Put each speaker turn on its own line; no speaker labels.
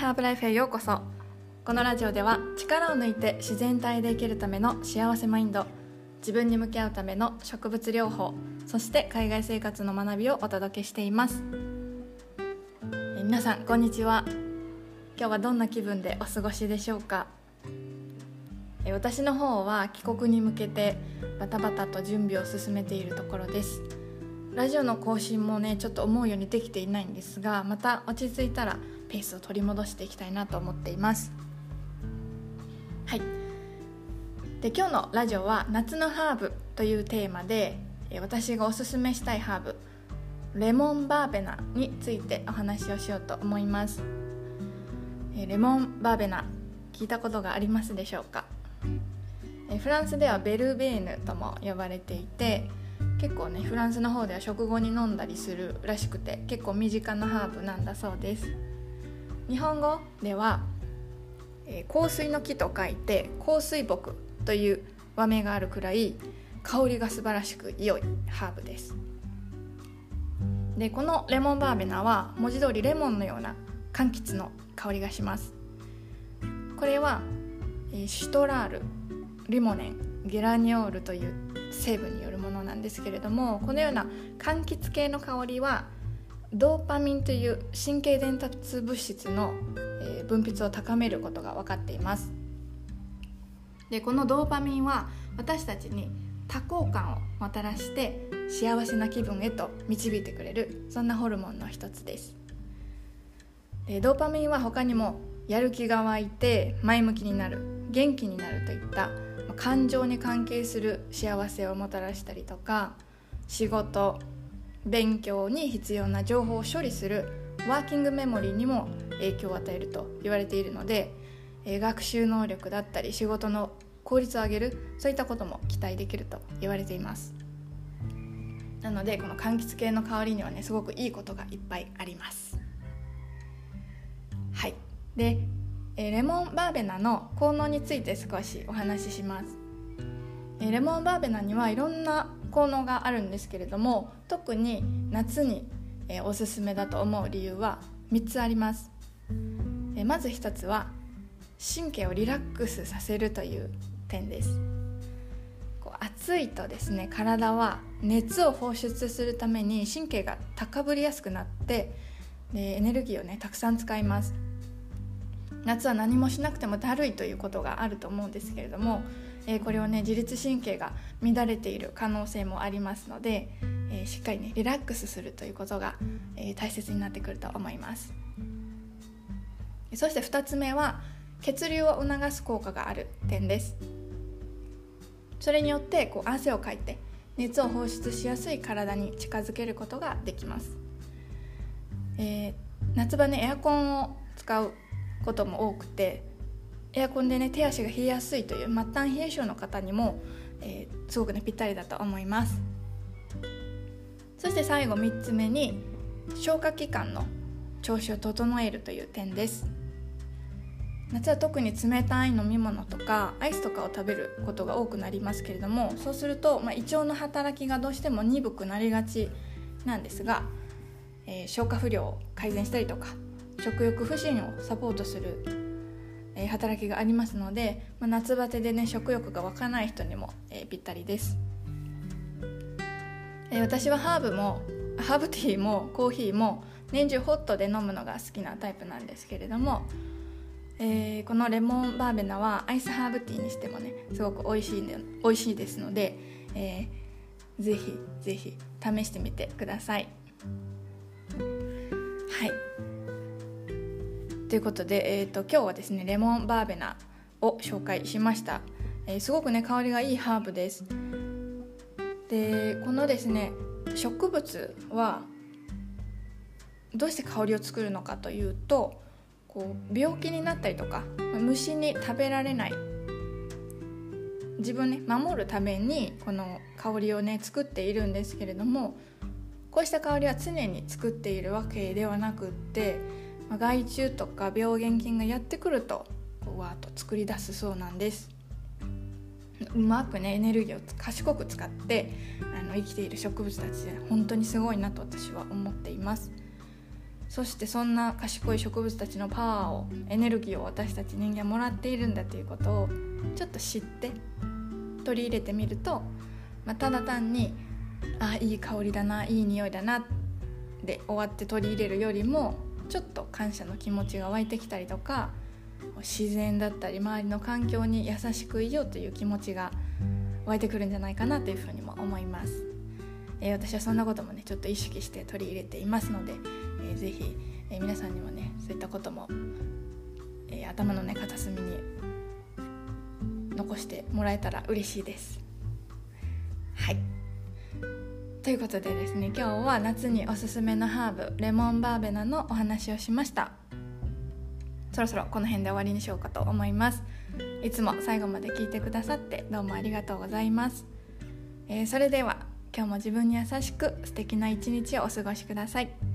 ハーブライフへようこそ。このラジオでは力を抜いて自然体で生きるための幸せマインド自分に向き合うための植物療法そして海外生活の学びをお届けしています。え皆さんこんにちは。今日はどんな気分でお過ごしでしょうか？え私の方は帰国に向けてバタバタと準備を進めているところです。ラジオの更新もねちょっと思うようにできていないんですがまた落ち着いたらペースを取り戻していきたいなと思っています。はい。で今日のラジオは「夏のハーブ」というテーマで私がおすすめしたいハーブレモンバーベナについてお話をしようと思います。レモンバーベナ聞いたことがありますでしょうか？フランスではベルベーヌとも呼ばれていて結構ねフランスの方では食後に飲んだりするらしくて結構身近なハーブなんだそうです。日本語では、えー、香水の木と書いて香水木という和名があるくらい香りが素晴らしく良いハーブです。でこのレモンバーベナは文字通りレモンのような柑橘の香りがします。これは、えー、シュトラールリモネンゲラニオールという成分によるものなんですけれどもこのような柑橘系の香りはドーパミンという神経伝達物質の、え分泌を高めることが分かっています。でこのドーパミンは私たちに多幸感をもたらして幸せな気分へと導いてくれるそんなホルモンの一つです。でドーパミンは他にもやる気が湧いて前向きになる元気になるといった感情に関係する幸せをもたらしたりとか仕事勉強に必要な情報を処理するワーキングメモリーにも影響を与えると言われているので学習能力だったり仕事の効率を上げるそういったことも期待できると言われています。なのでこの柑橘系の香りにはねすごくいいことがいっぱいあります。はい。でレモンバーベナの効能について少しお話しします、レモンバーベナにはいろんな効能があるんですけれども特に夏に、えおすすめだと思う理由は3つあります、えまず1つは神経をリラックスさせるという点です。こう暑いとですね体は熱を放出するために神経が高ぶりやすくなってでエネルギーをねたくさん使います。夏は何もしなくてもだるいということがあると思うんですけれども、えー、これをね自律神経が乱れている可能性もありますので、えー、しっかりねリラックスするということが、えー、大切になってくると思います。そして2つ目は血流を促す効果がある点です。それによってこう汗をかいて熱を放出しやすい体に近づけることができます、えー、夏場ねエアコンを使うことも多くてエアコンでね手足が冷えやすいという末端冷え性の方にも、えー、すごくねぴったりだと思います。そして最後3つ目に消化器官の調子を整えるという点です。夏は特に冷たい飲み物とかアイスとかを食べることが多くなりますけれどもそうすると、まあ、胃腸の働きがどうしても鈍くなりがちなんですが、えー、消化不良を改善したりとか食欲不振をサポートする、え、働きがありますので、まあ、夏バテでね食欲が湧かない人にも、えー、ぴったりです、えー、私はハーブもハーブティーもコーヒーも年中ホットで飲むのが好きなタイプなんですけれども、えー、このレモンバーベナはアイスハーブティーにしてもねすごく美味しいで美味しいですので、えー、ぜひぜひ試してみてください。はい。ということで、えーと、今日はですねレモンバーベナを紹介しました、えー、すごくね香りがいいハーブです。でこのですね植物はどうして香りを作るのかというとこう病気になったりとか虫に食べられない自分ね守るためにこの香りをね作っているんですけれどもこうした香りは常に作っているわけではなくってまあ、害虫とか病原菌がやってくるとこうわーっと作り出すそうなんです。うまくねエネルギーを賢く使ってあの生きている植物たちで本当にすごいなと私は思っています。そしてそんな賢い植物たちのパワーをエネルギーを私たち人間もらっているんだということをちょっと知って取り入れてみると、まあ、ただ単にあいい香りだないい匂いだなで終わって取り入れるよりもちょっと感謝の気持ちが湧いてきたりとか自然だったり周りの環境に優しくいようという気持ちが湧いてくるんじゃないかなというふうにも思います、えー、私はそんなこともねちょっと意識して取り入れていますので、えー、ぜひ、えー、皆さんにもねそういったことも、えー、頭のね片隅に残してもらえたら嬉しいです。はい。ということでですね今日は夏におすすめのハーブレモンバーベナのお話をしました。そろそろこの辺で終わりにしようかと思います。いつも最後まで聞いてくださってどうもありがとうございます、えー、それでは今日も自分に優しく素敵な一日をお過ごしください。